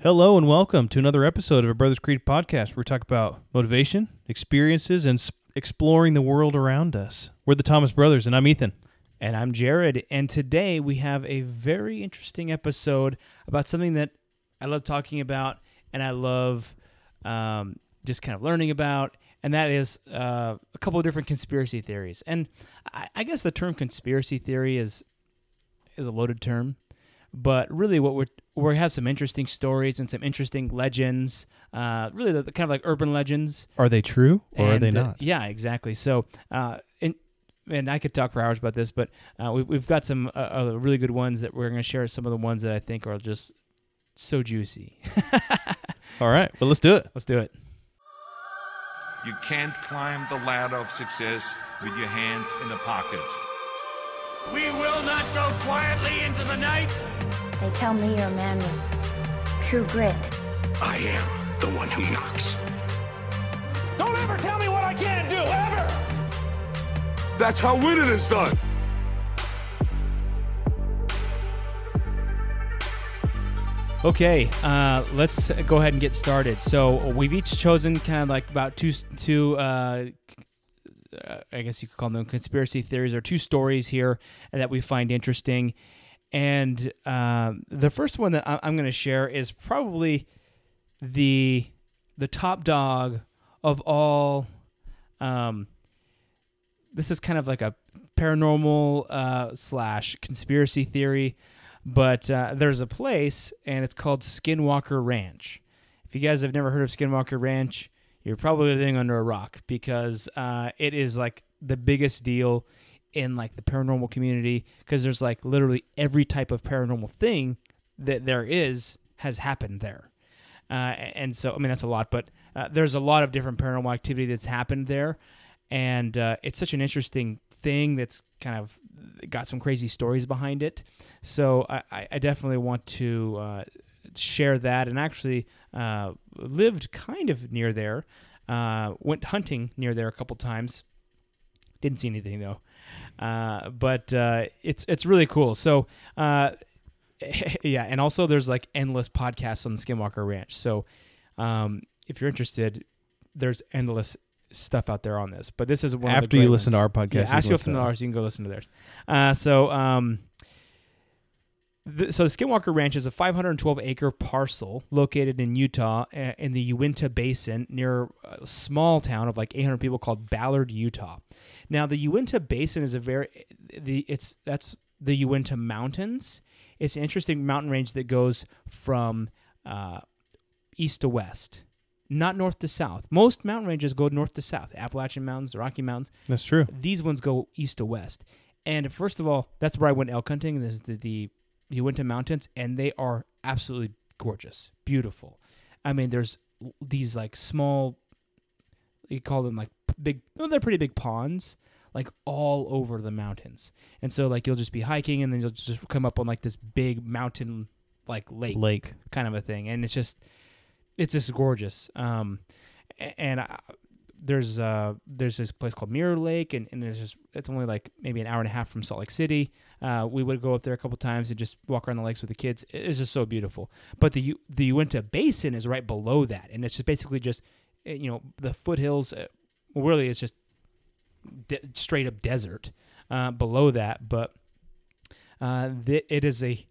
Hello and welcome to another episode of a Brothers Creed podcast where we talk about motivation, experiences, and exploring the world around us. We're the Thomas Brothers, and I'm Ethan. And I'm Jared. And today we have a very interesting episode about something that I love talking about and I love um, just kind of learning about. And that is uh, a couple of different conspiracy theories. And I, I guess the term conspiracy theory is is a loaded term, but really what we're we have some interesting stories and some interesting legends. Uh, really, the, the kind of like urban legends Are they true or are and, they uh, not? yeah, exactly. So, uh, and, and I could talk for hours about this, but uh, we, we've got some uh, uh, really good ones that we're going to share. Some of the ones that I think are just so juicy. All right, well, let's do it. Let's do it. You can't climb the ladder of success with your hands in the pocket. We will not go quietly into the night. They tell me you're a man with true grit. I am the one who knocks. Don't ever tell me what I can't do, ever! That's how winning is done. Okay, uh, let's go ahead and get started. So we've each chosen kind of like about two, two. Uh, uh, I guess you could call them conspiracy theories or two stories here that we find interesting. And um, the first one that I- I'm going to share is probably the the top dog of all. Um, this is kind of like a paranormal uh, slash conspiracy theory, but uh, there's a place and it's called Skinwalker Ranch. If you guys have never heard of Skinwalker Ranch, you're probably living under a rock because uh, it is like the biggest deal in like the paranormal community because there's like literally every type of paranormal thing that there is has happened there. Uh, and so, I mean, that's a lot, but uh, there's a lot of different paranormal activity that's happened there. And uh, it's such an interesting thing that's kind of got some crazy stories behind it. So I- I, definitely want to uh, share that and actually uh, lived kind of near there. Uh, went hunting near there a couple times. Didn't see anything though. Uh, but uh, it's it's really cool. So uh, yeah, and also there's like endless podcasts on the Skinwalker Ranch. So um, if you're interested, there's endless stuff out there on this. But this is one of the After you great listen to our podcast, Yeah, you can after you listen to ours, you can go listen to theirs. Uh, so um, the, so the Skinwalker Ranch is a 512 acre parcel located in Utah uh, in the Uinta Basin near a small town of like 800 people called Ballard, Utah. Now the Uinta Basin is a very the it's that's the Uinta Mountains. It's an interesting mountain range that goes from uh, east to west, not north to south. Most mountain ranges go north to south. Appalachian Mountains, the Rocky Mountains. That's true. These ones go east to west. And first of all, that's where I went elk hunting. This is the, the Uinta Mountains, and they are absolutely gorgeous, beautiful. I mean, there's these like small, you call them like big, no, they're pretty big ponds, like all over the mountains. And so, like, you'll just be hiking, and then you'll just come up on like this big mountain, like lake, Lake. kind of a thing, and it's just it's just gorgeous. Um, and I, there's uh there's this place called Mirror Lake, and, and it's just it's only like maybe an hour and a half from Salt Lake City. Uh, we would go up there a couple times and just walk around the lakes with the kids. It's just so beautiful. But the the Uinta Basin is right below that, and it's just basically just eh, you know the foothills. Well, really, it's just de- straight up desert uh, below that, but uh, th- it is a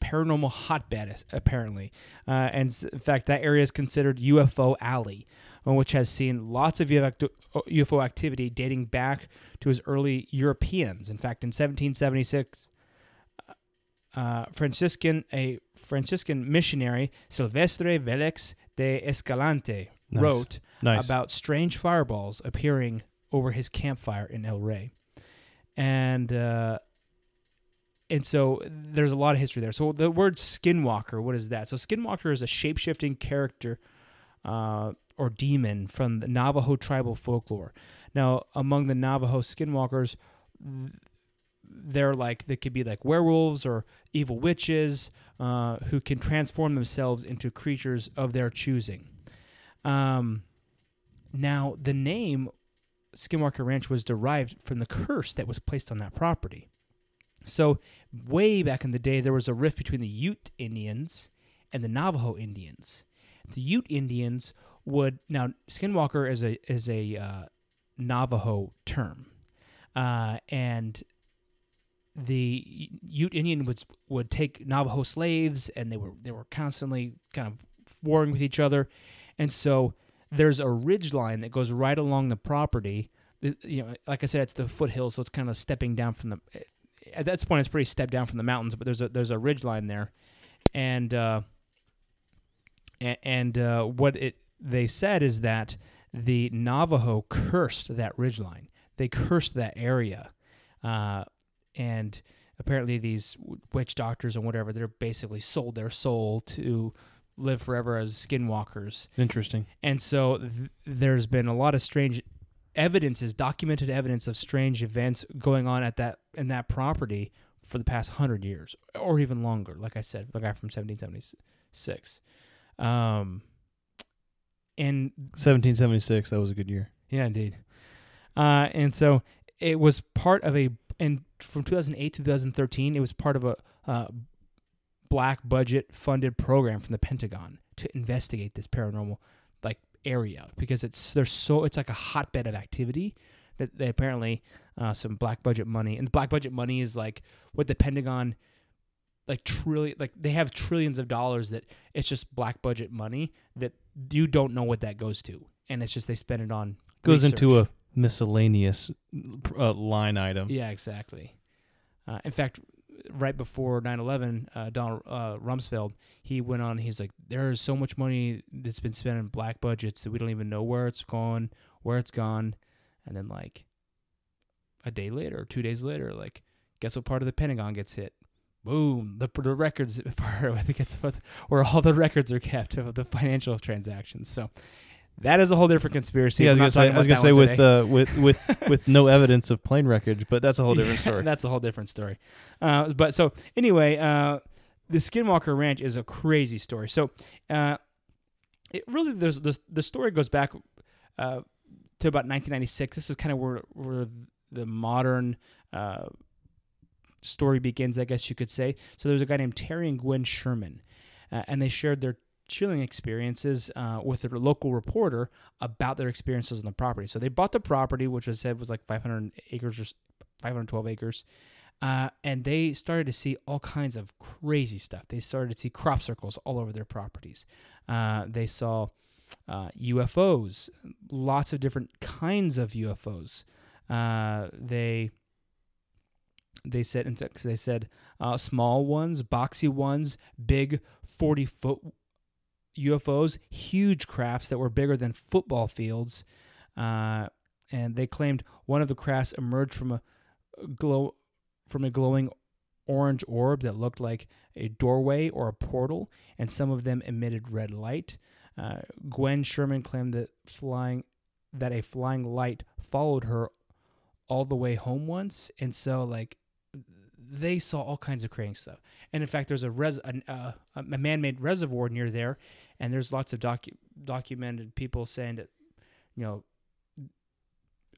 paranormal hotbed apparently uh, and in fact that area is considered ufo alley uh, which has seen lots of UFO ufo activity dating back to as early europeans in fact in 1776 uh, franciscan a franciscan missionary silvestre velez de escalante Nice. wrote Nice. about strange fireballs appearing over his campfire in El Rey. And uh, and so there's a lot of history there. So the word skinwalker, what is that? So skinwalker is a shape-shifting character uh, or demon from the Navajo tribal folklore. Now, among the Navajo skinwalkers, they're like they could be like werewolves or evil witches uh, who can transform themselves into creatures of their choosing. Um, now, the name Skinwalker Ranch was derived from the curse that was placed on that property. So, way back in the day, there was a rift between the Ute Indians and the Navajo Indians. The Ute Indians would now Skinwalker is a is a uh, Navajo term, uh, and the Ute Indian would would take Navajo slaves, and they were they were constantly kind of warring with each other, and so there's a ridge line that goes right along the property. You know, like I said, it's the foothills, so it's kind of stepping down from the. At that point, it's pretty stepped down from the mountains, but there's a there's a ridge line there, and uh, and uh, what it they said is that the Navajo cursed that ridge line. They cursed that area, uh, and apparently these witch doctors and whatever they're basically sold their soul to live forever as skinwalkers. Interesting. And so th- there's been a lot of strange evidences, documented evidence of strange events going on at that in that property for the past hundred years or even longer. Like I said, the guy from 1776. Um, and 1776. That was a good year. yeah, indeed. Uh, and so it was part of a, and from 2008 to 2013, it was part of a uh, black budget funded program from the Pentagon to investigate this paranormal like area because it's there's so it's like a hotbed of activity that they apparently uh, some black budget money and the black budget money is like what the Pentagon like trillion like they have trillions of dollars that it's just black budget money that you don't know what that goes to and it's just they spend it on Goes into a miscellaneous uh, line item. Yeah, exactly. Uh, in fact, right before 9/11, uh, Donald uh, Rumsfeld he went on. He's like, "There is so much money that's been spent in black budgets that we don't even know where it's going, where it's gone." And then, like a day later, or two days later, like, guess what part of the Pentagon gets hit? Boom! The the records part I think it's where all the records are kept of the financial transactions. So. That is a whole different conspiracy. Yeah, I was gonna say, I was gonna say with uh, with with with no evidence of plane wreckage, but that's a whole different Yeah, story. That's a whole different story. Uh, but so anyway, uh, the Skinwalker Ranch is a crazy story. So uh, it really there's the the story goes back uh, to about 1996. This is kind of where where the modern uh, story begins, I guess you could say. So there's a guy named Terry and Gwen Sherman, uh, and they shared their chilling experiences uh, with a local reporter about their experiences on the property. So they bought the property, which was said was like 500 acres or 512 acres. Uh, and they started to see all kinds of crazy stuff. They started to see crop circles all over their properties. Uh, they saw uh, UFOs, lots of different kinds of UFOs. Uh, they they said insects. they said uh, small ones, boxy ones, big forty foot UFOs, huge crafts that were bigger than football fields, uh, and they claimed one of the crafts emerged from a glow from a glowing orange orb that looked like a doorway or a portal, and some of them emitted red light. Uh, Gwen Sherman claimed that flying that a flying light followed her all the way home once, and so like they saw all kinds of crazy stuff. And in fact, there's a res an, uh, a man-made reservoir near there, and there's lots of docu- documented people saying that you know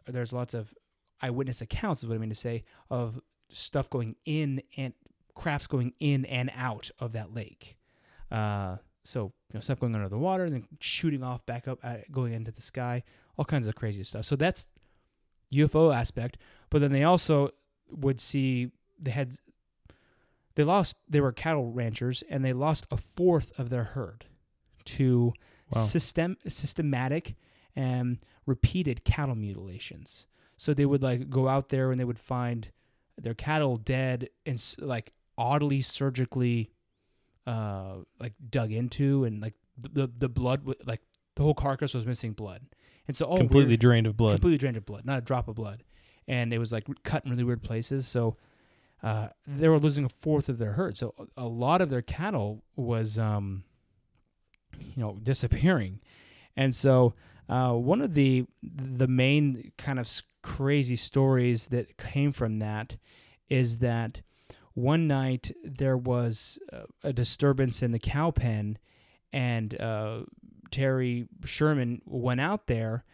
there's lots of eyewitness accounts is what I mean to say of stuff going in and crafts going in and out of that lake. Uh, so you know stuff going under the water and then shooting off back up at, going into the sky, all kinds of crazy stuff. So that's UFO aspect. But then they also would see they had they lost they were cattle ranchers and they lost a fourth of their herd to Wow. system systematic and repeated cattle mutilations. So they would like go out there and they would find their cattle dead and like oddly surgically uh like dug into and like the the, the blood like the whole carcass was missing blood. And so all Completely weird- drained of blood. completely drained of blood, not a drop of blood, and it was like cut in really weird places. So uh, they were losing a fourth of their herd. So a a lot of their cattle was, um, you know, disappearing, and so uh, one of the the main kind of crazy stories that came from that is that one night there was uh, a disturbance in the cow pen, and uh, Terry Sherman went out there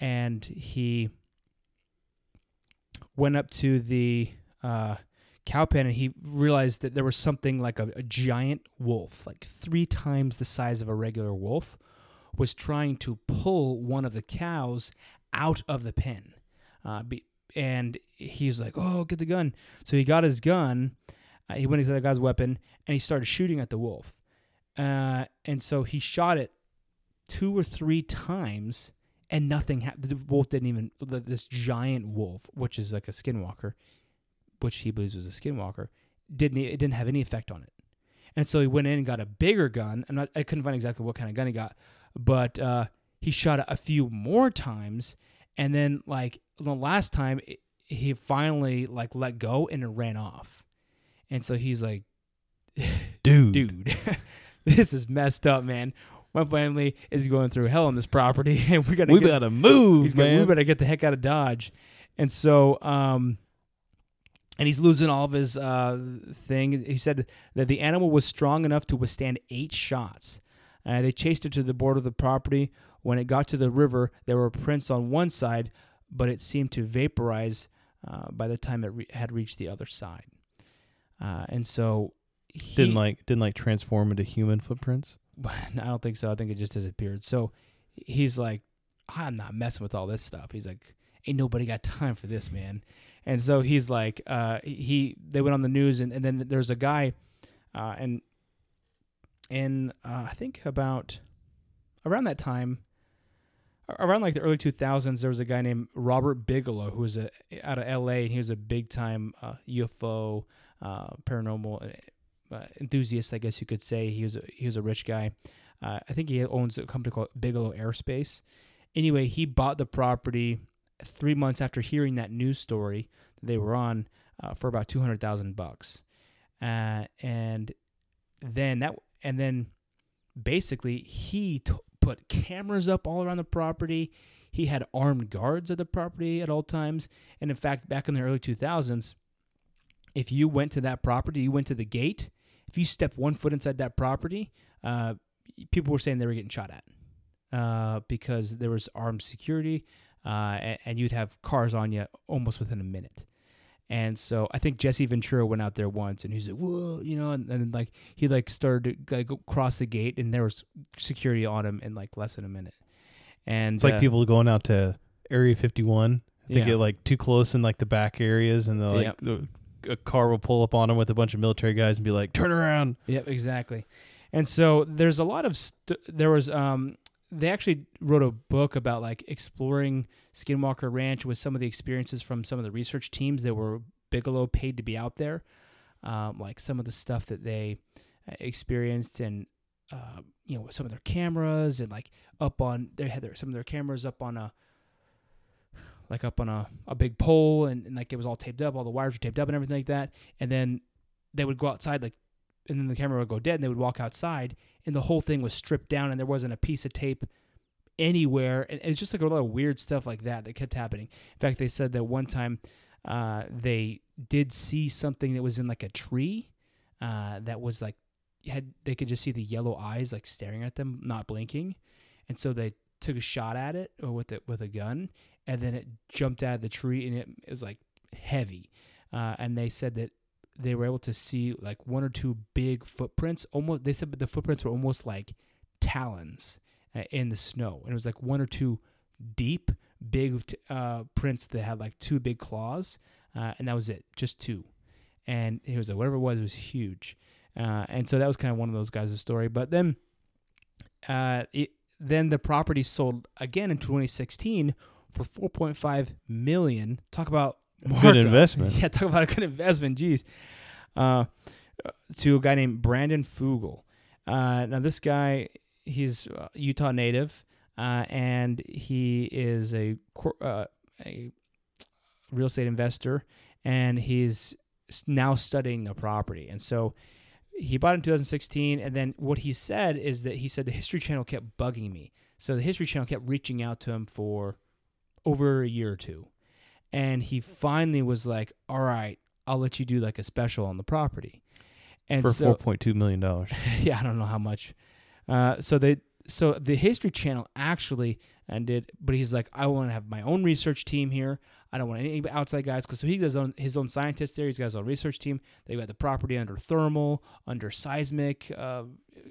and he went up to the uh, cow pen and he realized that there was something like a, a giant wolf, like three times the size of a regular wolf, was trying to pull one of the cows out of the pen. Uh, be, and he's like, "Oh, get the gun!" So he got his gun. Uh, he went into the guy's weapon and he started shooting at the wolf. Uh, and so he shot it two or three times, and nothing happened. The wolf didn't even. This giant wolf, which is like a skinwalker, which he believes was a skinwalker, didn't it didn't have any effect on it. And so he went in and got a bigger gun. I'm not. I couldn't find exactly what kind of gun he got, but uh, he shot it a few more times, and then like the last time, it, he finally like let go and it ran off. And so he's like, Dude. dude, this is messed up, man. My family is going through hell on this property, and we gotta We get, gotta move, he's gonna- man. we better get the heck out of Dodge. And so, um, and he's losing all of his uh, thing. He said that the animal was strong enough to withstand eight shots. Uh, they chased it to the border of the property. When it got to the river, there were prints on one side, but it seemed to vaporize uh, by the time it re- had reached the other side. Uh, and so he, didn't like didn't like transform into human footprints. I don't think so. I think it just disappeared. So he's like, I'm not messing with all this stuff. He's like, ain't nobody got time for this, man. And so he's like, uh, he they went on the news, and, and then there's a guy, uh, and in uh, I think about around that time, around like the early 2000s, there was a guy named Robert Bigelow who was a, out of LA, and he was a big time uh, UFO uh, paranormal uh, enthusiast, I guess you could say. He was a, he was a rich guy. Uh, I think he owns a company called Bigelow Aerospace. Anyway, he bought the property three months after hearing that news story that they were on uh, for about two hundred thousand bucks, uh, and then that and then basically he t- put cameras up all around the property. He had armed guards at the property at all times, and in fact, back in the early two thousands, if you went to that property, you went to the gate. If you step one foot inside that property, uh, people were saying they were getting shot at uh, because there was armed security, uh, and, and you'd have cars on you almost within a minute. And so I think Jesse Ventura went out there once, and he's like, "Whoa," you know, and, then like he like started to like, cross the gate, and there was security on him in like less than a minute. And It's like uh, people going out to Area 51. They Yeah. get like too close in like the back areas, and they're like Yep. A car will pull up on them with a bunch of military guys and be like, "Turn around." Yep, exactly. And so there's a lot of st- there was um they actually wrote a book about like exploring Skinwalker Ranch with some of the experiences from some of the research teams that were Bigelow paid to be out there, um, like some of the stuff that they uh, experienced and uh, you know with some of their cameras and like up on they had their, some of their cameras up on a like up on a, a big pole and, and like it was all taped up all the wires were taped up and everything like that. And then they would go outside like and then the camera would go dead and they would walk outside and the whole thing was stripped down and there wasn't a piece of tape anywhere. And it's just like a lot of weird stuff like that that kept happening. In fact they said that one time uh, they did see something that was in like a tree uh, that was like had they could just see the yellow eyes like staring at them not blinking. And so they took a shot at it or with it with a gun and then it jumped out of the tree and it, it was like heavy uh, and they said that they were able to see like one or two big footprints. Almost, they said the footprints were almost like talons uh, in the snow, and it was like one or two deep, big uh, prints that had like two big claws, uh, and that was it, just two. And it was like whatever it was, it was huge, uh, and so that was kind of one of those guys' story. But then, uh, it, then the property sold again in 2016 for 4.5 million. Talk about Good investment. Yeah, talk about a good investment. Jeez. Uh, to a guy named Brandon Fugal. Uh, now, this guy, he's a Utah native, uh, and he is a cor- uh, a real estate investor, and he's now studying the property. And so he bought it in 2016, and then what he said is that he said the History Channel kept bugging me. So the History Channel kept reaching out to him for over a year or two and he finally was like, "All right, I'll let you do like a special on the property." And for so, four point two million dollars. yeah, I don't know how much. Uh, so they, so the History Channel actually ended. But he's like, I want to have my own research team here. I don't want any outside guys because so he does own, his own scientist there. He's got his own research team. They've got the property under thermal, under seismic uh,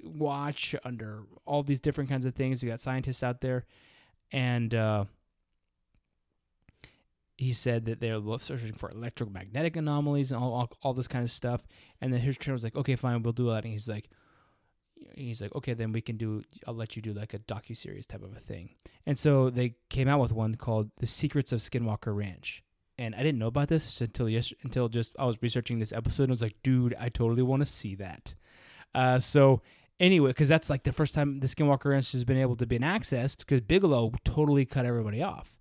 watch, under all these different kinds of things. You got scientists out there, and uh, he said that they're searching for electromagnetic anomalies and all, all, all this kind of stuff. And then his trainer was like, okay, fine, we'll do that. And he's like, he's like, okay, then we can do. I'll let you do like a docu series type of a thing. And so they came out with one called "The Secrets of Skinwalker Ranch." And I didn't know about this until yes, until just I was researching this episode and I was like, dude, I totally want to see that. Uh, so anyway, because that's like the first time the Skinwalker Ranch has been able to be accessed because Bigelow totally cut everybody off.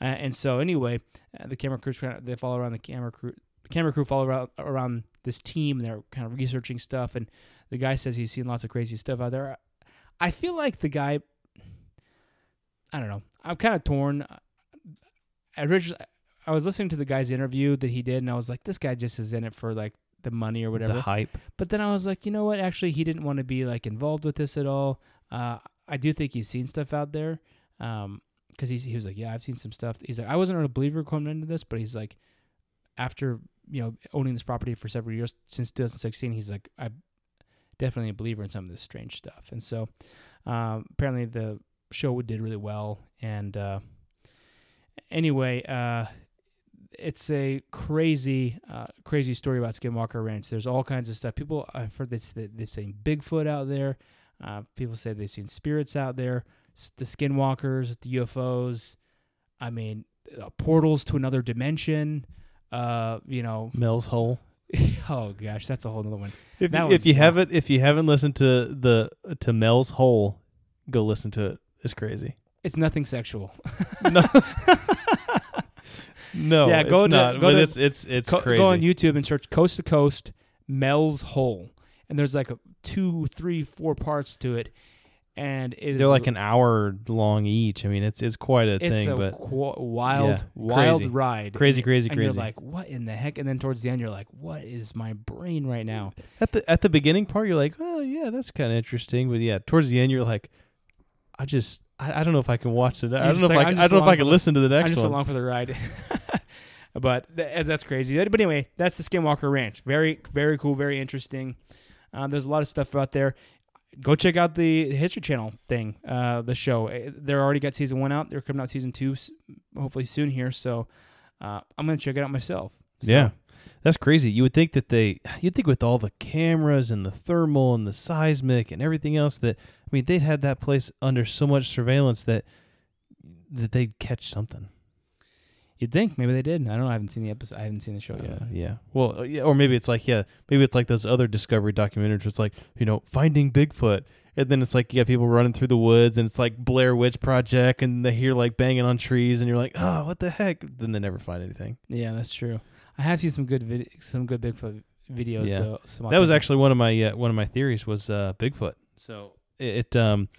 Uh, and so anyway, uh, the camera crew they follow around the camera crew. The camera crew follow around around this team. They're kind of researching stuff, and the guy says he's seen lots of crazy stuff out there. I feel like the guy. I don't know. I'm kind of torn. I originally, I was listening to the guy's interview that he did, and I was like, this guy just is in it for like the money or whatever. The hype. But then I was like, you know what? Actually, he didn't want to be like involved with this at all. Uh, I do think he's seen stuff out there. Um, because he was like, yeah, I've seen some stuff. He's like, I wasn't a believer coming into this, but he's like, after you know owning this property for several years since 2016, he's like, I definitely a believer in some of this strange stuff. And so, um, apparently the show did really well. And uh, anyway, uh, it's a crazy, uh, crazy story about Skinwalker Ranch. There's all kinds of stuff. People, I've heard they they've seen Bigfoot out there. Uh, people say they've seen spirits out there the skinwalkers, the UFOs. I mean, uh, portals to another dimension. Uh, you know, Mel's Hole. oh gosh, that's a whole other one. If, That if you haven't if you haven't listened to the to Mel's Hole, go listen to it. It's crazy. It's nothing sexual. No, no, Yeah, go to- not, go but to- it's it's it's Co- crazy. Go on YouTube and search Coast to Coast Mel's Hole, and there's like a two, three, four parts to it, and it is They're like an hour long each. I mean, it's it's quite a it's thing, a but qu- wild, Yeah, wild crazy. ride, Crazy, crazy, and crazy. You're like, what in the heck? And then towards the end, you're like, what is my brain right now? at the at the beginning part, you're like, oh yeah, that's kind of interesting. But yeah, towards the end, you're like, I just I, I don't know if I can watch it. I don't know if like, I, I'm can- I just don't know if I can listen to the I'm next just one. along for the ride. but th- that's crazy. But anyway, that's the Skinwalker Ranch. Very, very cool. Very interesting. Uh, there's a lot of stuff out there. Go check out the History Channel thing, uh, the show. Uh, They're already got season one out. They're coming out season two, hopefully soon here. So uh, I'm gonna check it out myself. So, Yeah. That's crazy. You would think that they, you'd think with all the cameras and the thermal and the seismic and everything else that, I mean, they'd had that place under so much surveillance that that they'd catch something. You'd think maybe they did. I don't know. I haven't seen the episode. I haven't seen the show Yeah, yet. yeah. Well, uh, yeah, or maybe it's like, yeah, maybe it's like those other Discovery documentaries. Where it's like, you know, finding Bigfoot, and then it's like you got people running through the woods, and it's like Blair Witch Project, and they hear like banging on trees, and you're like, oh, what the heck? Then they never find anything. Yeah, that's true. I have seen some good vid- some good Bigfoot videos. Yeah. though, that was actually one of my uh, one of my theories was uh, Bigfoot. So it, it um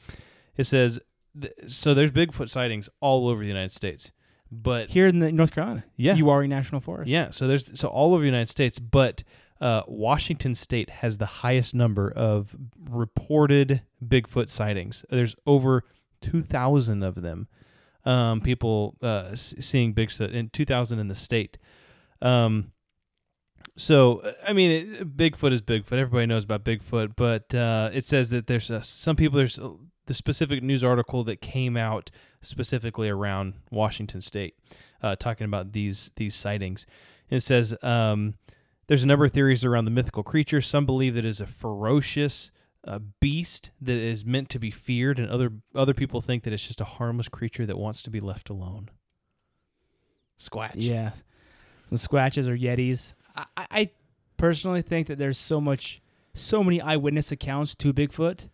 it says th- so there's Bigfoot sightings all over the United States, but here in the North Carolina. Yeah. Uwharrie National Forest. yeah, so there's so all over the United States, but uh, Washington State has the highest number of reported Bigfoot sightings. There's over two thousand of them. Um, people uh, s- seeing Bigfoot in 2000 in the state. Um, so I mean, it, Bigfoot is Bigfoot. Everybody knows about Bigfoot, but uh, it says that there's uh, some people. There's the specific news article that came out specifically around Washington State, uh, talking about these these sightings. And it says um, there's a number of theories around the mythical creature. Some believe that it is a ferocious uh, beast that is meant to be feared, and other other people think that it's just a harmless creature that wants to be left alone. Squatch. Yeah. Some squatches or yetis. I, I- I personally think that there's so much, so many eyewitness accounts to Bigfoot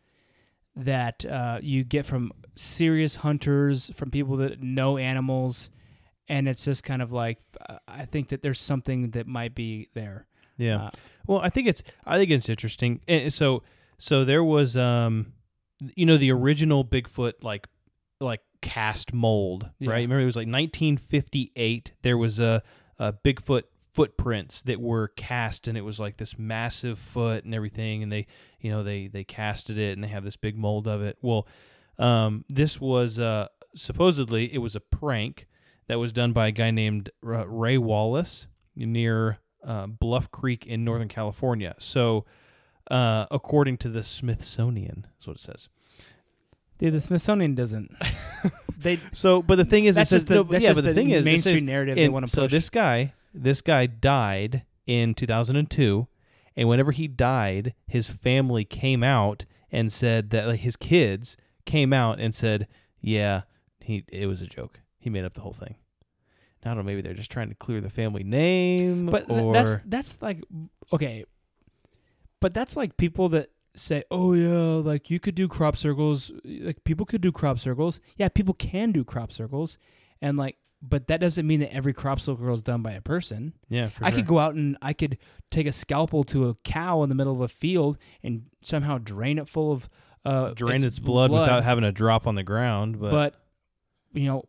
that uh, you get from serious hunters, from people that know animals, and it's just kind of like uh, I think that there's something that might be there. Yeah. Uh, Well, I think it's I think it's interesting. And so so there was um you know the original Bigfoot like like cast mold, Yeah. right? Remember it was like 1958 there was a, a Bigfoot footprints that were cast and it was like this massive foot and everything and they you know they they casted it and they have this big mold of it. Well, um this was uh supposedly it was a prank that was done by a guy named uh, Ray Wallace near uh, Bluff Creek in Northern California. So, uh, according to the Smithsonian, is what it says. Dude, the Smithsonian doesn't. they So, but the thing is, That's it says, just the- yeah, just but the the thing is, mainstream narrative they wanna So push. this guy, this guy died in 2002, and whenever he died, his family came out and said that like, his kids came out and said, "Yeah, he it was a joke. He made up the whole thing." Now, I don't know. Maybe they're just trying to clear the family name, But th- or that's that's like okay. But that's like people that say, "Oh yeah, like you could do crop circles. Like people could do crop circles. Yeah, people can do crop circles, and like, but that doesn't mean that every crop circle is done by a person. yeah, for I sure. could go out and I could take a scalpel to a cow in the middle of a field and somehow drain it full of uh, drain its, blood, without having a drop on the ground, but, but you know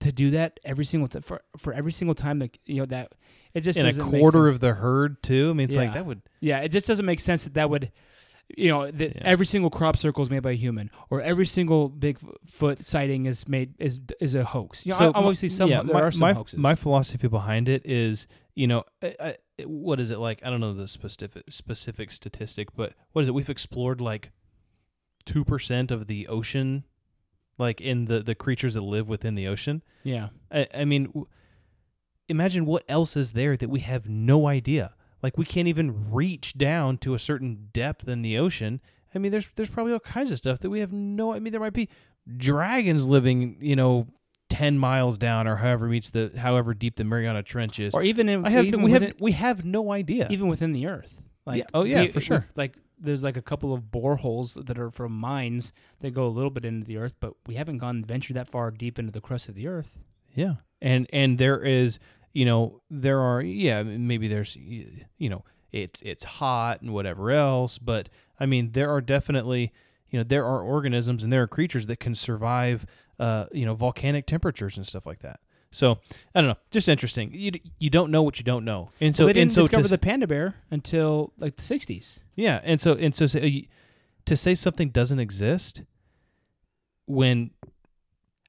to do that every single time for for every single time that you know that it just in a quarter of the herd too. I mean, it's like that would yeah it just doesn't make sense that that would you know that Yeah. every single crop circle is made by a human or every single bigfoot sighting is made is is a hoax you know So obviously some yeah, there my, are some my, hoaxes my philosophy behind it is, you know, I, I, what is it like? I don't know the specific specific statistic, but what is it? We've explored like two percent of the ocean, like in the the creatures that live within the ocean. yeah I, I mean, w- imagine what else is there that we have no idea. Like we can't even reach down to a certain depth in the ocean. I mean, there's there's probably all kinds of stuff that we have no. I mean, there might be dragons living, you know, ten miles down or however meets the however deep the Mariana Trench is. or even in, I have even we within, have we have no idea. even within the earth like Yeah. Oh, yeah, we- for sure. like there's like a couple of boreholes that are from mines that go a little bit into the earth but we haven't gone ventured that far deep into the crust of the earth Yeah, and and there is, you know, there are, yeah, maybe there's, you know, it's it's hot and whatever else, but I mean, there are definitely, you know, there are organisms and there are creatures that can survive, uh, you know, volcanic temperatures and stuff like that. So I don't know, just interesting. You you don't know what you don't know, and so so they didn't so discover to, the panda bear until like the 60s yeah, and so and so say, to say something doesn't exist when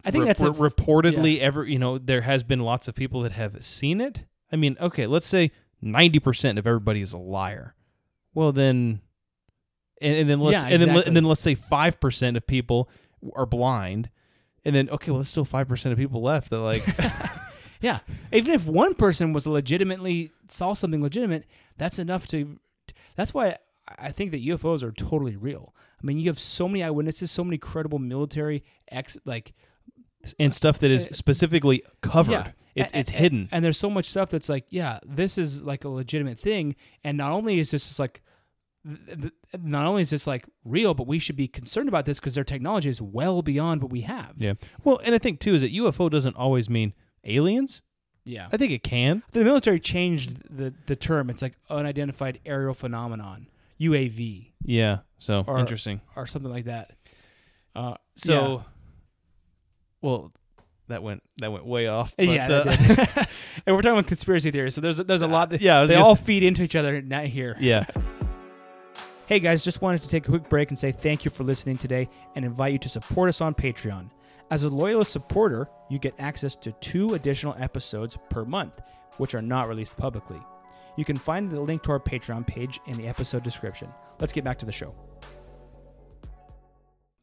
i think re- that's reportedly ever you know there has been lots of people that have seen it. I mean okay let's say 90% of everybody is a liar. Well then and, and then let's Yeah, and then and then let's say 5% of people are blind and then okay well there's still 5% of people left that like yeah even if one person was legitimately saw something legitimate that's enough to that's why i think that ufos are totally real. I mean you have so many eyewitnesses so many credible military ex like and stuff that is specifically covered. Yeah. it's A- it's a- hidden. And there's so much stuff that's like yeah this is like a legitimate thing. And not only is this just like not only is this like real but we should be concerned about this because their technology is well beyond what we have. Yeah. Well and i think too is that ufo doesn't always mean aliens. Yeah. I think it can. The military changed the the term. It's like unidentified aerial phenomenon uav yeah. So Or- interesting. or something like that. Uh So, well, that went that went way off. But, yeah, uh, and we're talking about conspiracy theories so there's there's a lot that yeah, they all feed into each other not here yeah. Hey guys, just wanted to take a quick break and say thank you for listening today and invite you to support us on Patreon. As a loyalist supporter, you get access to two additional episodes per month, which are not released publicly. You can find the link to our Patreon page in the episode description. Let's get back to the show.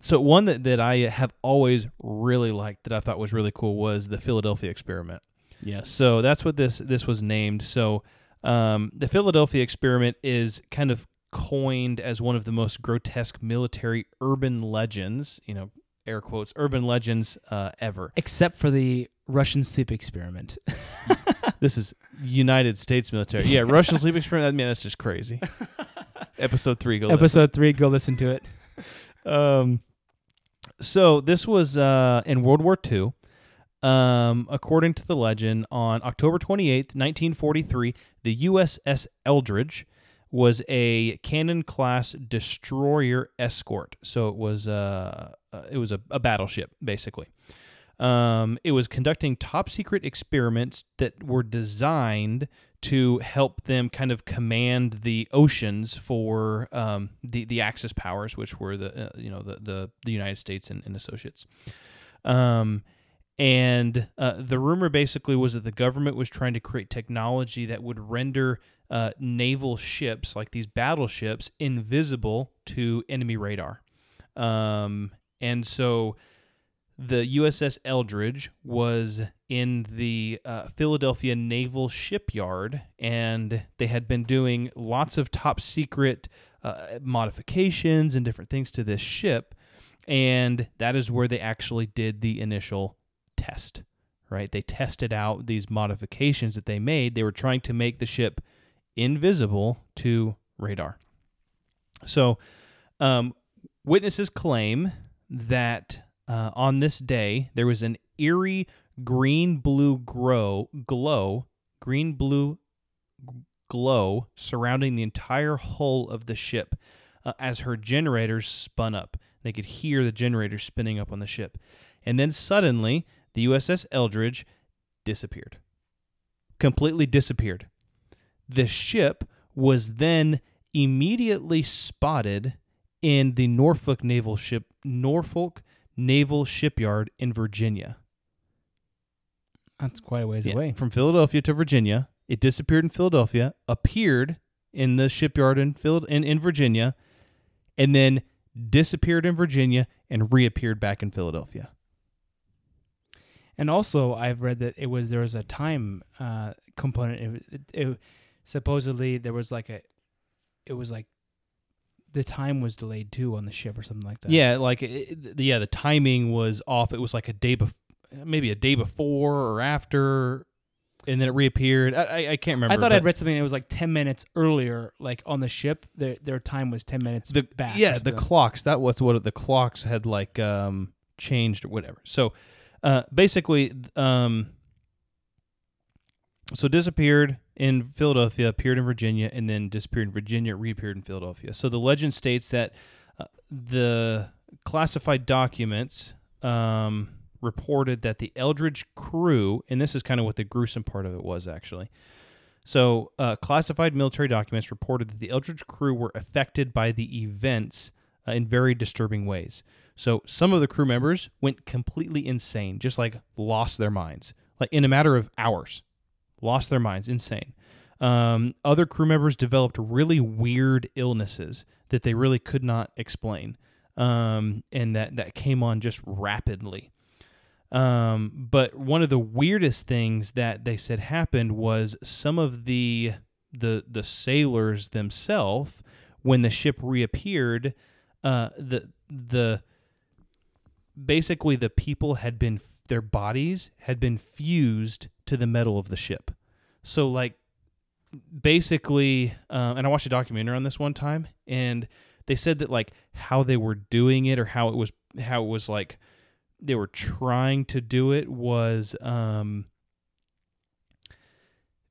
So one that, that I have always really liked that I thought was really cool was the Philadelphia experiment. Yes. So that's what this this was named. So um, the Philadelphia experiment is kind of coined as one of the most grotesque military urban legends. You know, air quotes urban legends uh, ever. except for the Russian sleep experiment. This is United States military. Yeah, Russian sleep experiment. I mean, that's just crazy. Episode three. Go listen. Episode 3, go listen to it. Um, so this was uh, in World War II. Um, according to the legend, on October 28th, 1943, the USS Eldridge was a cannon class destroyer escort. So it was uh, uh, it was a, a battleship basically. Um, it was conducting top secret experiments that were designed to help them kind of command the oceans for um, the the Axis powers, which were the uh, you know the the, the United States and, and associates. Um, and uh, the rumor basically was that the government was trying to create technology that would render uh, naval ships, like these battleships, invisible to enemy radar. Um, and so the USS Eldridge was in the uh, Philadelphia Naval Shipyard, and they had been doing lots of top secret uh, modifications and different things to this ship. And that is where they actually did the initial test, right? They tested out these modifications that they made. They were trying to make the ship invisible to radar. So, um, witnesses claim that uh, on this day there was an eerie green blue grow glow, green blue glow surrounding the entire hull of the ship uh, as her generators spun up. They could hear the generators spinning up on the ship. And then suddenly, the USS Eldridge disappeared. Completely disappeared. The ship was then immediately spotted in the Norfolk Naval Ship Norfolk Naval Shipyard in Virginia. That's quite a ways Yeah, away. From Philadelphia to Virginia. It disappeared in Philadelphia, appeared in the shipyard in, Phil- in, in Virginia, and then disappeared in Virginia and reappeared back in Philadelphia. And also, I've read that it was there was a time uh, component. It, it, it supposedly there was like a, it was like, the time was delayed too on the ship or something like that. Yeah, like it, yeah, the timing was off. It was like a day bef- maybe a day before or after, and then it reappeared. I, I, I can't remember. I thought I'd read something that was like ten minutes earlier, like on the ship. Their their time was ten minutes the back. yeah the clocks. That was what the clocks had like um changed or whatever. So uh, basically, um, so disappeared in Philadelphia, appeared in Virginia, and then disappeared in Virginia, reappeared in Philadelphia. So the legend states that uh, the classified documents um, reported that the Eldridge crew, and this is kind of what the gruesome part of it was actually. So, uh, classified military documents reported that the Eldridge crew were affected by the events uh, in very disturbing ways. So, some of the crew members went completely insane, just like lost their minds, like in a matter of hours, lost their minds, insane. Um, other crew members developed really weird illnesses that they really could not explain, um, and that that came on just rapidly. Um, but one of the weirdest things that they said happened was some of the the the sailors themselves, when the ship reappeared, uh, the the basically the people had been their bodies had been fused to the metal of the ship. So like basically, um, and I watched a documentary on this one time, and they said that like how they were doing it or how it was how it was like they were trying to do it was um,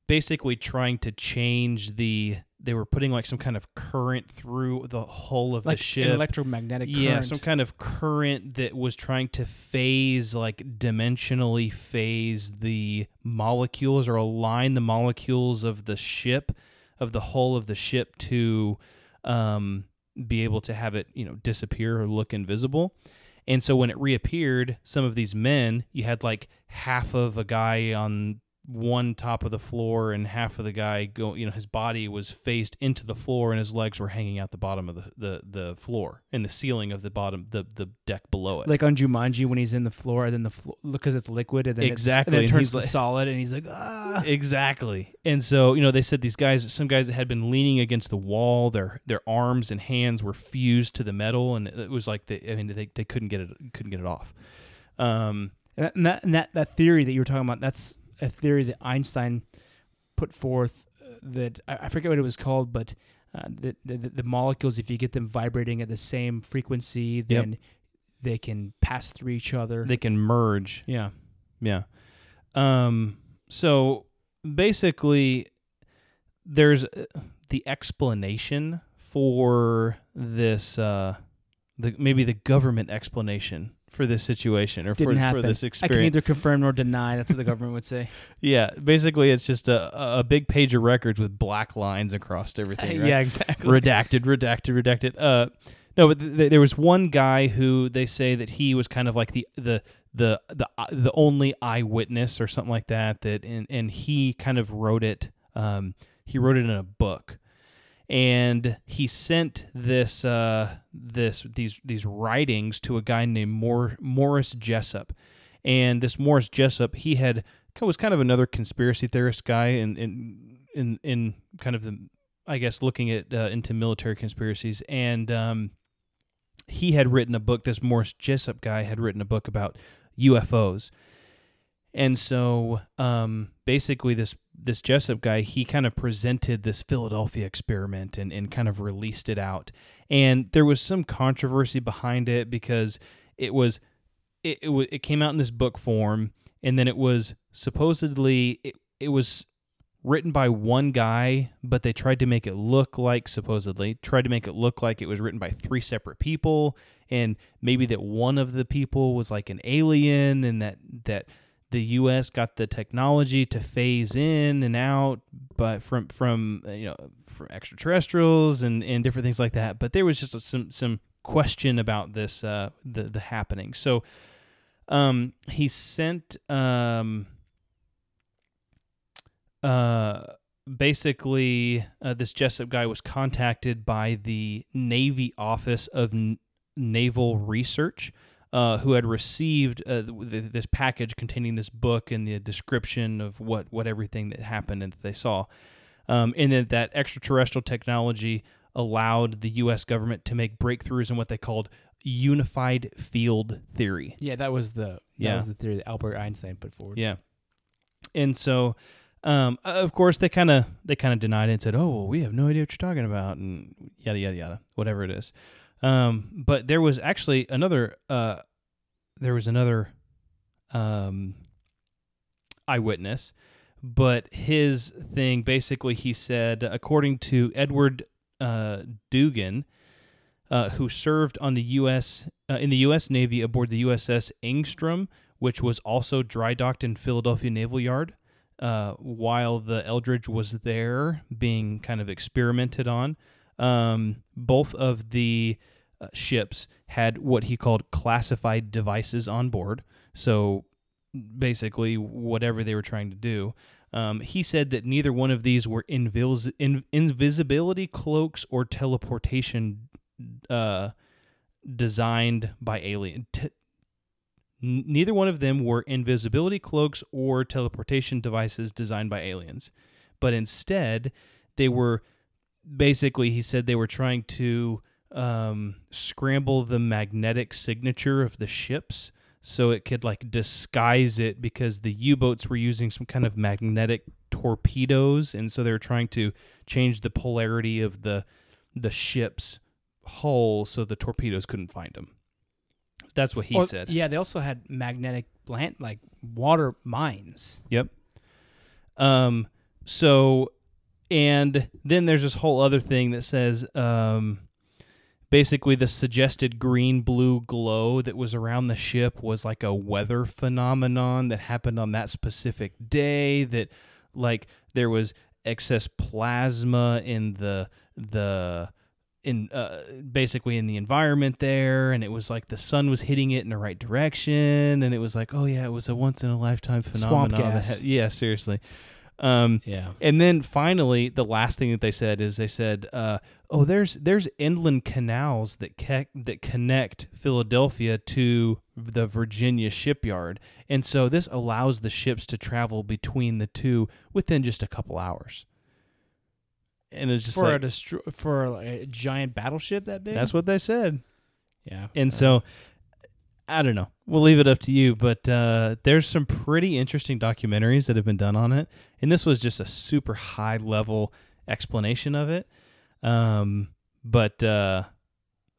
basically trying to change the they were putting like some kind of current through the hull of like the ship electromagnetic yeah current. some kind of current that was trying to phase like dimensionally phase the molecules or align the molecules of the ship of the hull of the ship to um, be able to have it you know disappear or look invisible and so when it reappeared some of these men you had like half of a guy on one top of the floor and half of the guy go you know his body was faced into the floor and his legs were hanging out the bottom of the the, the floor and the ceiling of the bottom the the deck below it. Like on Jumanji when he's in the floor and then the floor because it's liquid and then it's- Exactly, and then it turns like- solid and he's like ah. Exactly. And so you know they said these guys some guys that had been leaning against the wall their their arms and hands were fused to the metal and it was like they i mean they, they couldn't get it couldn't get it off. Um And that, and that and that that theory that you were talking about that's a theory that Einstein put forth uh, that I, I forget what it was called but uh, the, the the molecules if you get them vibrating at the same frequency then they can pass through each other. They can merge. Yeah. Yeah. Um so basically there's uh, the explanation for this uh the maybe the government explanation for this situation or for, for this experience. I can neither confirm nor deny that's what the government would say yeah, basically it's just a a big page of records with black lines across everything, right? yeah exactly redacted, redacted, redacted. Uh, No, but th- th- there was one guy who they say that he was kind of like the the the the uh, the only eyewitness or something like that. That and and he kind of wrote it. Um, he wrote it in a book, and he sent this uh this these these writings to a guy named Mor- Morris Jessup, and this Morris Jessup he had was kind of another conspiracy theorist guy in in in in kind of the I guess looking at uh, into military conspiracies and um he had written a book. This Morris Jessup guy had written a book about UFOs, and so um, basically, this this Jessup guy he kind of presented this Philadelphia experiment and and kind of released it out, and there was some controversy behind it because it was it it, wa- it came out in this book form, and then it was supposedly it, it was written by one guy, but they tried to make it look like supposedly tried to make it look like it was written by three separate people, and maybe that one of the people was like an alien, and that that the U.S. got the technology to phase in and out, but from from you know from extraterrestrials and and different things like that. But there was just some some question about this uh, the the happening. So um, he sent um, uh, basically uh, this Jessup guy was contacted by the Navy Office of N- Naval Research, uh, who had received uh, th- this package containing this book and the description of what what everything that happened and that they saw, um, and that that extraterrestrial technology allowed the U.S. government to make breakthroughs in what they called unified field theory. Yeah, that was the that Yeah. was the theory that Albert Einstein put forward. Yeah. And so, um, of course, they kind of they kind of denied it and said, "Oh, well, we have no idea what you're talking about," and yada yada yada, whatever it is. Um, but there was actually another. Uh, there was another um, eyewitness, but his thing basically, he said, according to Edward uh, Dudgeon, uh, who served on the U.S. Uh, in the U.S. Navy aboard the USS Engstrom, which was also dry docked in Philadelphia Naval Yard, uh, while the Eldridge was there being kind of experimented on. Um, both of the uh, ships had what he called classified devices on board. So basically, whatever they were trying to do. Um, he said that neither one of these were invis- in- invisibility cloaks or teleportation uh, designed by alien. T- neither one of them were invisibility cloaks or teleportation devices designed by aliens, but instead they were basically. He said they were trying to um, scramble the magnetic signature of the ships so it could like disguise it because the U-boats were using some kind of magnetic torpedoes and so they were trying to change the polarity of the the ship's hull so the torpedoes couldn't find them. That's what he Well, said. Yeah, they also had magnetic plant like water mines. Yep. Um. So, and then there's this whole other thing that says, um, basically the suggested green blue glow that was around the ship was like a weather phenomenon that happened on that specific day. That, like, there was excess plasma in the the in uh, basically in the environment there and it was like the sun was hitting it in the right direction and it was like oh yeah it was a once in a lifetime phenomenon Swamp gas. had- yeah seriously um Yeah. and then finally the last thing that they said is they said uh oh there's there's inland canals that ke- that connect Philadelphia to the Virginia shipyard and so this allows the ships to travel between the two within just a couple hours and it's just for a like, destro- for a giant battleship that big. that's what they said yeah. and so I don't know. We'll leave it up to you, but uh, there's some pretty interesting documentaries that have been done on it, and this was just a super high level explanation of it. Um, but uh,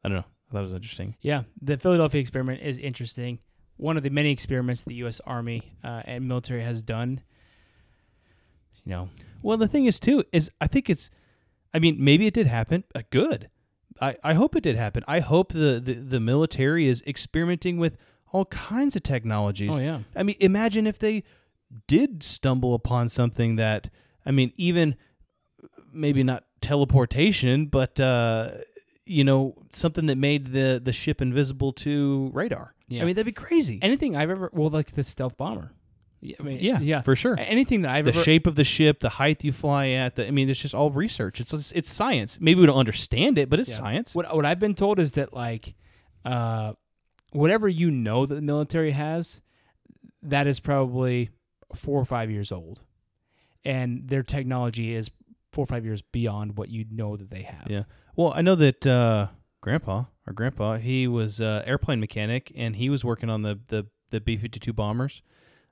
I don't know. That was interesting. Yeah, the Philadelphia experiment is interesting. One of the many experiments the U.S. Army uh, and military has done. You know, Well, the thing is too is I think it's, I mean, maybe it did happen. Uh, good. I, I hope it did happen. I hope the, the the military is experimenting with all kinds of technologies. Oh, yeah. I mean, imagine if they did stumble upon something that I mean, even maybe not teleportation, but uh, you know, something that made the the ship invisible to radar. Yeah. I mean, that'd be crazy. Anything I've ever well, like the stealth bomber. Yeah, I mean, Yeah, yeah, for sure. Anything that I've the ever shape of the ship, the height you fly at. The, I mean, it's just all research. It's it's science. Maybe we don't understand it, but it's Yeah. science. What what I've been told is that like, uh, whatever you know that the military has, that is probably four or five years old, and their technology is four or five years beyond what you know that they have. Yeah. Well, I know that uh, Grandpa, our grandpa, he was uh, airplane mechanic, and he was working on the the the B fifty two bombers,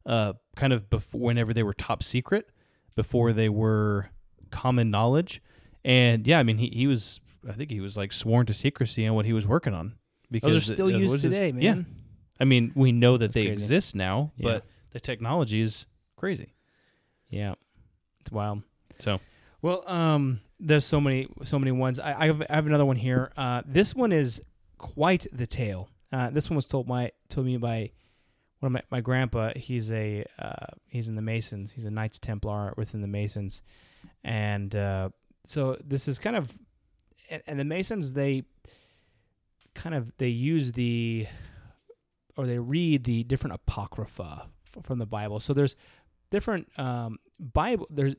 uh, kind of before whenever they were top secret, before they were common knowledge, and yeah, I mean he he was I think he was like sworn to secrecy on what he was working on because Those are still it- it used his- today, man. Yeah, I mean we know that That's they crazy. exist now, Yeah. but the technology is crazy. Yeah, it's wild. So Well, um, there's so many, so many ones. I, I, have, I have another one here. Uh, this one is quite the tale. Uh, this one was told my told me by one of my, my grandpa. He's a uh, he's in the Masons. He's a Knights Templar within the Masons, and uh, so this is kind of, and, and the Masons they kind of they use the or they read the different apocrypha from the Bible. So there's different um, Bible. There's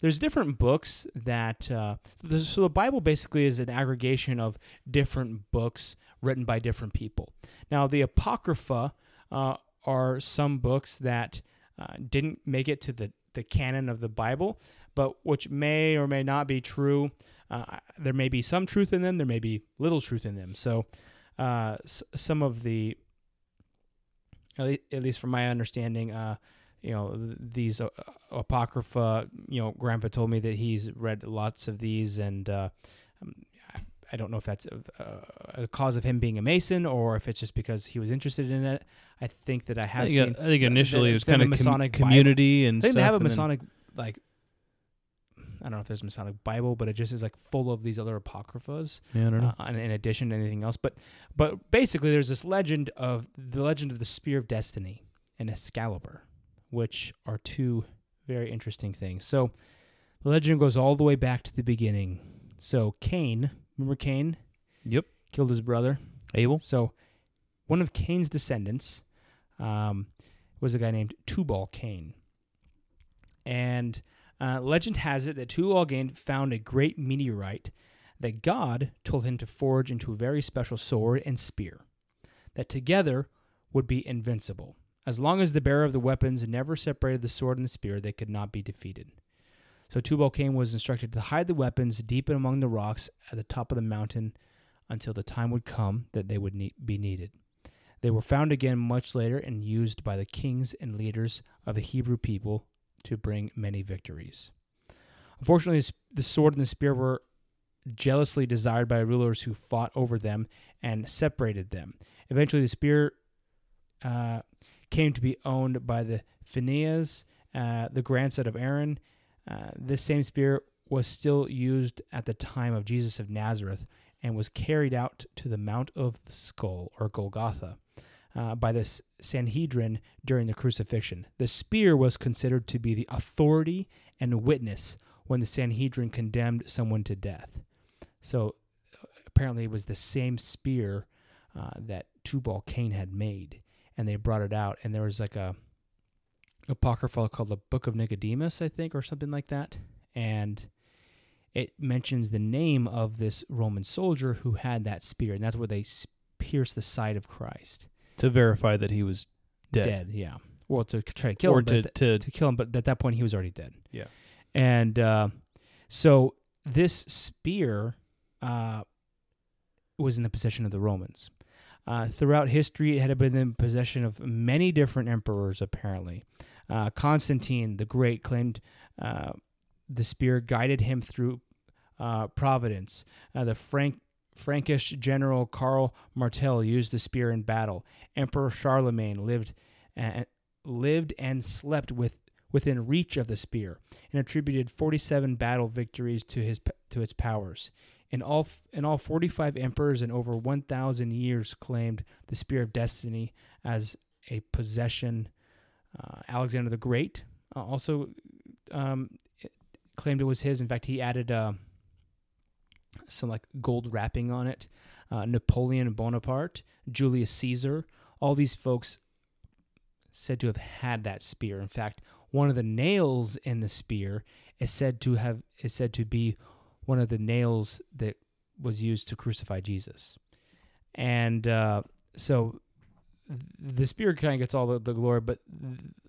there's different books that uh, so, the, so the Bible basically is an aggregation of different books written by different people. Now the apocrypha uh, are some books that uh, didn't make it to the the canon of the Bible, but which may or may not be true. Uh, there may be some truth in them. There may be little truth in them. So uh, s- some of the at le- at least from my understanding, uh, you know, th- these uh, apocrypha. You know, Grandpa told me that he's read lots of these, and uh, I- I don't know if that's a, a cause of him being a Mason or if it's just because he was interested in it. I think that I I have think, uh, seen. I think initially it was kind of Masonic Bible- community and I think stuff. they have a and then- Masonic like. I don't know if there's a Masonic Bible, but it just is like full of these other apocryphas yeah, I don't know. uh, in, in addition to anything else. But but basically, there's this legend of the legend of the Spear of Destiny and Excalibur, which are two very interesting things. So the legend goes all the way back to the beginning. So Cain, remember Cain yep. killed his brother. Abel. So one of Cain's descendants um, was a guy named Tubal Cain. And uh, legend has it that Tubal Cain found a great meteorite that God told him to forge into a very special sword and spear that together would be invincible. As long as the bearer of the weapons never separated the sword and the spear, they could not be defeated. So Tubal Cain was instructed to hide the weapons deep in among the rocks at the top of the mountain until the time would come that they would be needed. They were found again much later and used by the kings and leaders of the Hebrew people to bring many victories. Unfortunately, the sword and the spear were jealously desired by rulers who fought over them and separated them. Eventually, the spear uh, came to be owned by the Phinehas, uh, the grandson of Aaron. Uh, this same spear was still used at the time of Jesus of Nazareth and was carried out to the Mount of the Skull, or Golgotha, uh, by the Sanhedrin during the crucifixion. The spear was considered to be the authority and witness when the Sanhedrin condemned someone to death. So uh, apparently, it was the same spear uh, that Tubal Cain had made, and they brought it out, and there was like a apocrypha called the Book of Nicodemus, I think, or something like that, and it mentions the name of this Roman soldier who had that spear, and that's where they pierced the side of Christ. To verify that he was dead. Dead, yeah. Well, to try to kill or him, to, to to kill him, but at that point he was already dead. Yeah. And uh, so this spear uh, was in the possession of the Romans. Uh, throughout history, it had been in possession of many different emperors, apparently. Uh, Constantine the Great claimed uh, the spear guided him through uh, Providence. Uh, the Frank, Frankish general Karl Martel used the spear in battle. Emperor Charlemagne lived and, lived and slept with within reach of the spear and attributed 47 battle victories to his to its powers. In all in all 45 emperors and over 1000 years claimed the spear of destiny as a possession. Uh, Alexander the Great uh, also um, claimed it was his. In fact, he added uh, some like gold wrapping on it. Napoleon Bonaparte, Julius Caesar, all these folks said to have had that spear. In fact, one of the nails in the spear is said to have is said to be one of the nails that was used to crucify Jesus. And uh, so the spear kind of gets all the, the glory, but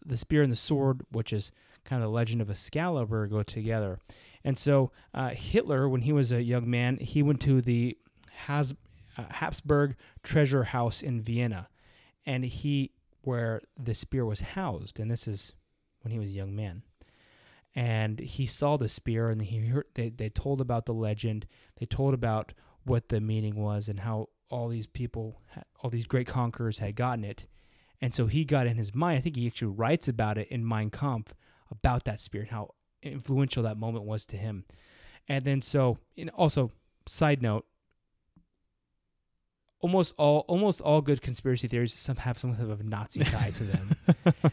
the spear and the sword, which is kind of the legend of Excalibur, go together. And so uh, Hitler, when he was a young man, he went to the Has, uh, Habsburg treasure house in Vienna, and he where the spear was housed. And this is when he was a young man. And he saw the spear, and he heard they, they told about the legend. They told about what the meaning was and how all these people, all these great conquerors had gotten it. And so he got in his mind, I think he actually writes about it in Mein Kampf, about that spirit, how influential that moment was to him. And then so, and also, side note, almost all almost all good conspiracy theories some have some type of Nazi tie to them.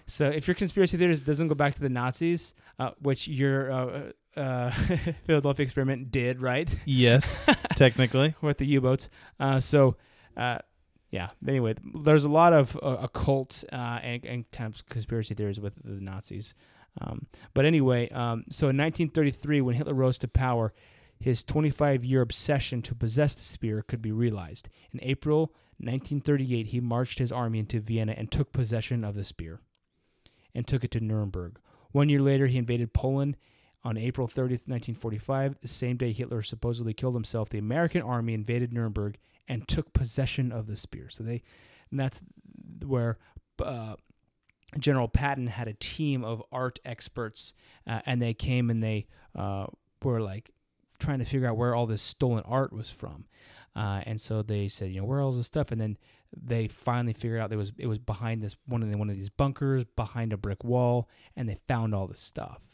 so if your conspiracy theories doesn't go back to the Nazis, uh, which your uh, uh, Philadelphia experiment did, right? Yes, technically with the U-boats. Uh, so. Uh, yeah. Anyway, there's a lot of uh, occult and, and kind of conspiracy theories with the Nazis. Um, but anyway, um, so in 1933, when Hitler rose to power, his 25 year obsession to possess the spear could be realized. In April 1938, he marched his army into Vienna and took possession of the spear and took it to Nuremberg. One year later, he invaded Poland. On April 30th, 1945, the same day Hitler supposedly killed himself, the American army invaded Nuremberg and took possession of the spear. So they, and that's where uh, General Patton had a team of art experts, uh, and they came and they uh, were like trying to figure out where all this stolen art was from. Uh, and so they said, you know, where all this stuff? And then they finally figured out it was it was behind this one of the, one of these bunkers behind a brick wall, and they found all this stuff.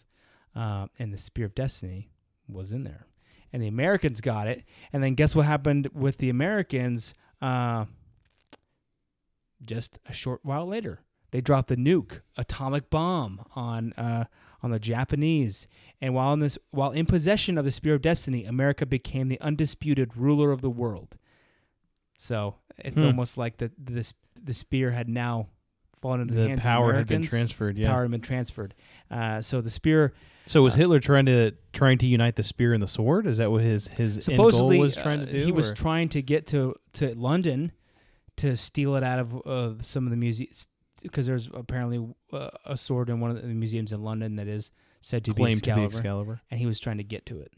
Uh, and the Spear of Destiny was in there, and the Americans got it. And then guess what happened with the Americans? Uh, just a short while later, they dropped the nuke, atomic bomb on uh, on the Japanese. And while in this, while in possession of the Spear of Destiny, America became the undisputed ruler of the world. So it's Hmm. almost like the the the spear had now fallen into the, the hands power of had been transferred. Yeah. Power had been transferred. Uh, so the spear So was Uh, Hitler trying to trying to unite the spear and the sword? Is that what his his supposedly end goal was trying to uh, do? he was trying to get to to London to steal it out of uh, some of the museums because there's apparently uh, a sword in one of the museums in London that is said to claimed be to be Excalibur, Excalibur. and he was trying to get to it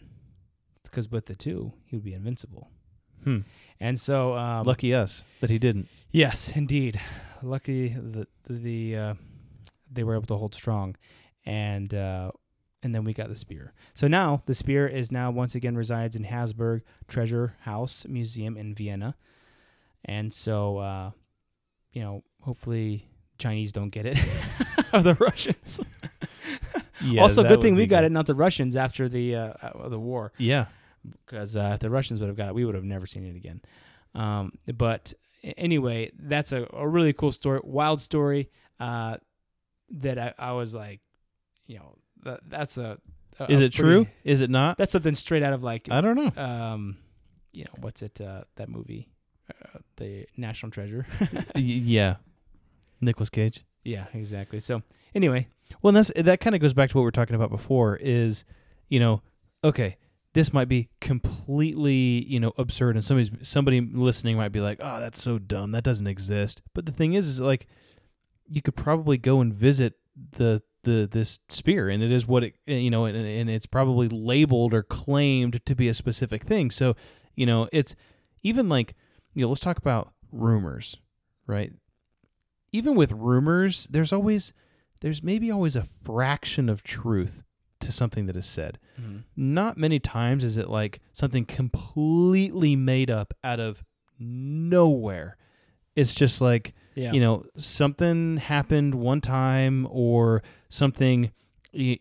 because with the two he would be invincible. Hmm. And so, um, Lucky us that he didn't. yes, indeed, lucky that the uh, they were able to hold strong, and uh, and then we got the spear. So now the spear is now once again resides in Habsburg Treasure House Museum in Vienna, and so uh, you know hopefully Chinese don't get it, or the Russians. Yeah, also, good thing we got good. it, not the Russians after the uh, uh, the war Yeah. because uh, if the Russians would have got it, we would have never seen it again. Um, but anyway, that's a, a really cool story, wild story uh, that I, I was like, you know, that, that's a, a- Is a it true? pretty- Is it not? That's something straight out of like, I don't know. um, you know, what's it? Uh, that movie, uh, the National Treasure. Yeah. Nicolas Cage. yeah, exactly. So anyway, Well, that's that kind of goes back to what we were talking about before. Is you know, okay, this might be completely you know absurd, and somebody's somebody listening might be like, "Oh, that's so dumb. That doesn't exist." But the thing is, is like, you could probably go and visit the the this spear, and it is what it eh, you know, and, and it's probably labeled or claimed to be a specific thing. So you know, it's even like you know, let's talk about rumors, right? Even with rumors, there's always there's maybe always a fraction of truth to something that is said. Mm-hmm. Not many times is it like something completely made up out of nowhere. It's just like, yeah, you know, something happened one time or something, you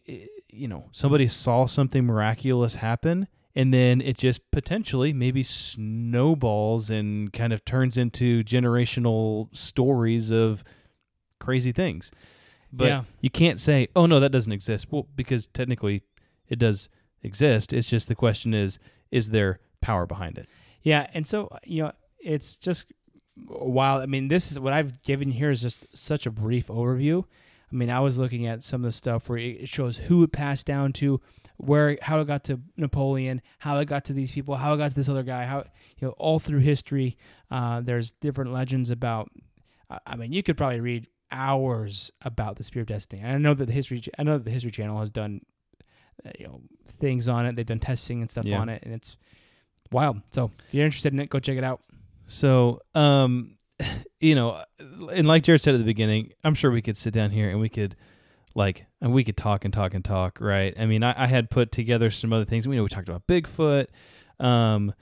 know, somebody saw something miraculous happen. And then it just potentially maybe snowballs and kind of turns into generational stories of crazy things. But Yeah. you can't say, "Oh no, that doesn't exist." Well, because technically it does exist. It's just the question is is there power behind it. Yeah, and so you know, it's just while I mean, this is what I've given here is just such a brief overview. I mean, I was looking at some of the stuff where it shows who it passed down to, where how it got to Napoleon, how it got to these people, how it got to this other guy, how you know all through history. Uh, there's different legends about. I- mean, you could probably read hours about the Spear of Destiny. And I know that the history. I know that the History Channel has done, uh, you know, things on it. They've done testing and stuff Yeah. on it, and it's wild. So if you're interested in it, go check it out. So, um, you know, and like Jared said at the beginning, I'm sure we could sit down here and we could, like, and we could talk and talk and talk, right? I mean, I, I had put together some other things. We know we talked about Bigfoot. Um,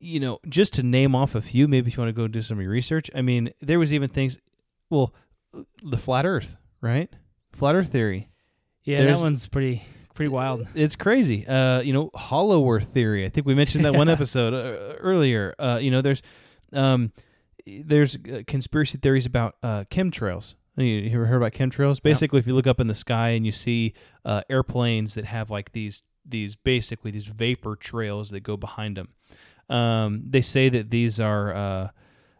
you know, just to name off a few, maybe if you want to go do some of your research. I mean, there was even things, well, the flat Earth, right? Flat Earth theory. Yeah, There's- that one's pretty pretty wild. It's crazy. Uh, you know, hollow Earth theory. I think we mentioned that one episode uh, earlier. Uh, you know, there's um, there's uh, conspiracy theories about uh, chemtrails. You you ever heard about chemtrails? Basically, if you look up in the sky and you see uh, airplanes that have like these these basically these vapor trails that go behind them, um, they say that these are uh,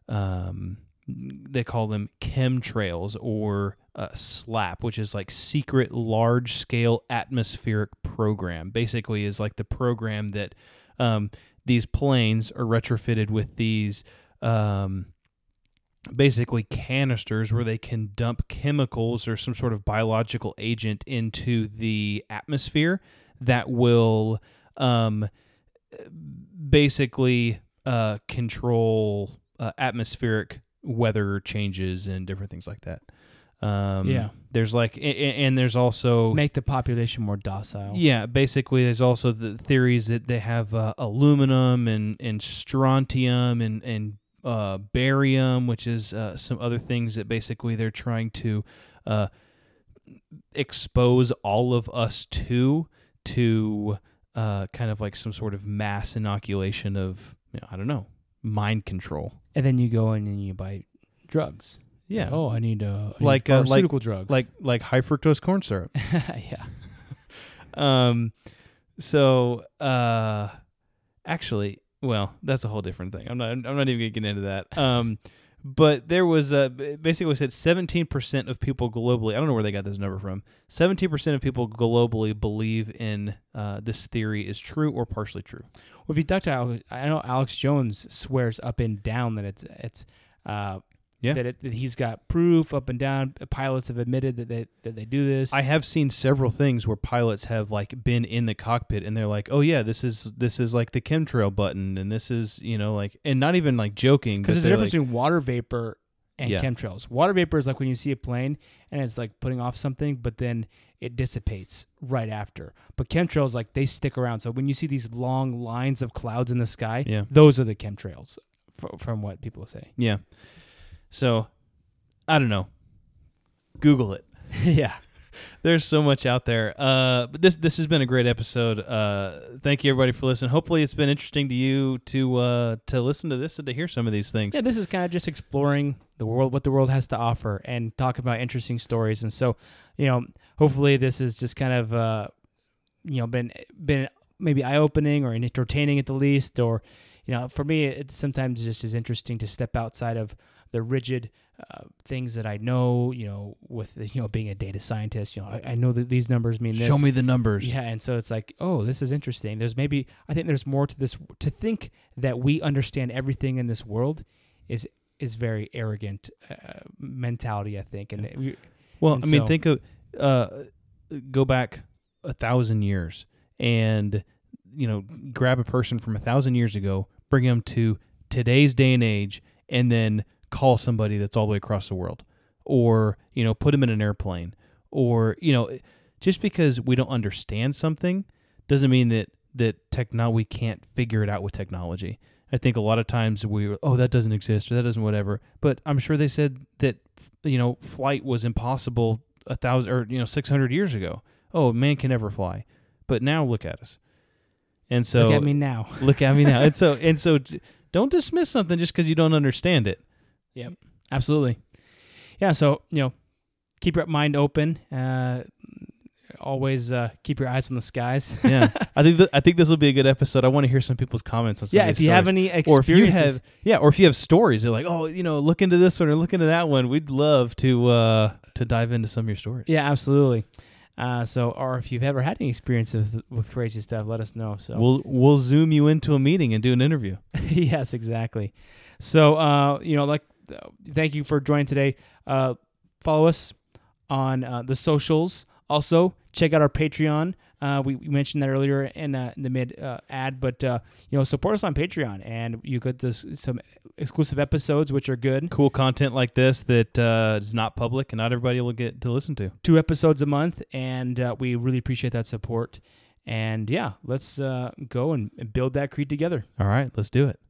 um, they call them chemtrails or uh, SLAP, which is like secret large scale atmospheric program. Basically, is like the program that um, these planes are retrofitted with these um, basically canisters where they can dump chemicals or some sort of biological agent into the atmosphere that will um, basically uh, control uh, atmospheric weather changes and different things like that. Um, Yeah. There's like, a- a- and there's also Make the population more docile. yeah, basically, there's also the theories that they have uh, aluminum and, and strontium and and uh, barium, which is uh, some other things that basically they're trying to uh, expose all of us to to uh, kind of like some sort of mass inoculation of you know, I don't know mind control. And then you go in and you buy drugs. Yeah. Oh, I need uh I need Like, uh, like- drugs. like like high fructose corn syrup. yeah. um so uh actually well that's a whole different thing i'm not i'm not even gonna get into that um but there was uh b- basically it said 17% of people globally i don't know where they got this number from 17% of people globally believe in uh this theory is true or partially true Well, if you talk to Alex, I know Alex Jones swears up and down that it's it's uh Yeah. that, it, that he's got proof up and down. Uh, pilots have admitted that they that they do this. i have seen several things where pilots have like been in the cockpit and they're like oh yeah this is this is like the chemtrail button and this is you know like and not even like joking because there's a difference like, between water vapor and Yeah. chemtrails. Water vapor is like when you see a plane and it's like putting off something, but then it dissipates right after. But chemtrails, like they stick around. So when you see these long lines of clouds in the sky, Yeah. those are the chemtrails, fr- from what people say. Yeah. So, I don't know. Google it. yeah. There's so much out there. Uh, but this this has been a great episode. Uh, thank you everybody for listening. Hopefully, it's been interesting to you to uh, to listen to this and to hear some of these things. Yeah, this is kind of just exploring the world, what the world has to offer, and talk about interesting stories. And so, you know, hopefully, this is just kind of, uh, you know, been been maybe eye opening or entertaining at the least. Or, you know, for me, it sometimes just is interesting to step outside of the rigid uh, things that I know. You know, with you know being a data scientist, you know, I, I know that these numbers mean this. Show me the numbers. Yeah, and so it's like, oh, this is interesting. There's maybe I think there's more to this. To think that we understand everything in this world is is very arrogant uh, mentality. I think, and we, Well, And I mean, so- think of uh, go back a thousand years and you know grab a person from a thousand years ago, bring them to today's day and age, and then call somebody that's all the way across the world, or you know put them in an airplane, or you know just because we don't understand something doesn't mean that that techno we can't figure it out with technology. I think a lot of times we were, oh that doesn't exist or that doesn't whatever, but I'm sure they said that you know flight was impossible a thousand or you know six hundred years ago. Oh, man can never fly, but now look at us. And so look at me now. look at me now. and so and so don't dismiss something just because you don't understand it. Yep, absolutely. Yeah, so you know, keep your mind open. Uh, always uh, keep your eyes on the skies. yeah, I think th- I think this will be a good episode. I want to hear some people's comments on some yeah, if you have stories. any or if you experiences, have yeah, or if you have stories, they're like, oh, you know, look into this one or look into that one. We'd love to uh to dive into some of your stories. yeah, absolutely. Uh, so, or if you've ever had any experiences with, with crazy stuff, let us know. So, We'll we'll zoom you into a meeting and do an interview. yes, exactly. So, uh, you know, like, thank you for joining today. Uh, follow us on uh, the socials. Also, check out our Patreon. Uh, we, we mentioned that earlier in, uh, in the mid uh, ad, but uh, you know, support us on Patreon, and you get this some exclusive episodes, which are good. Cool content like this that uh, is not public and not everybody will get to listen to. Two episodes a month, and uh, we really appreciate that support. And yeah, let's uh, go and and build that creed together. All right, let's do it.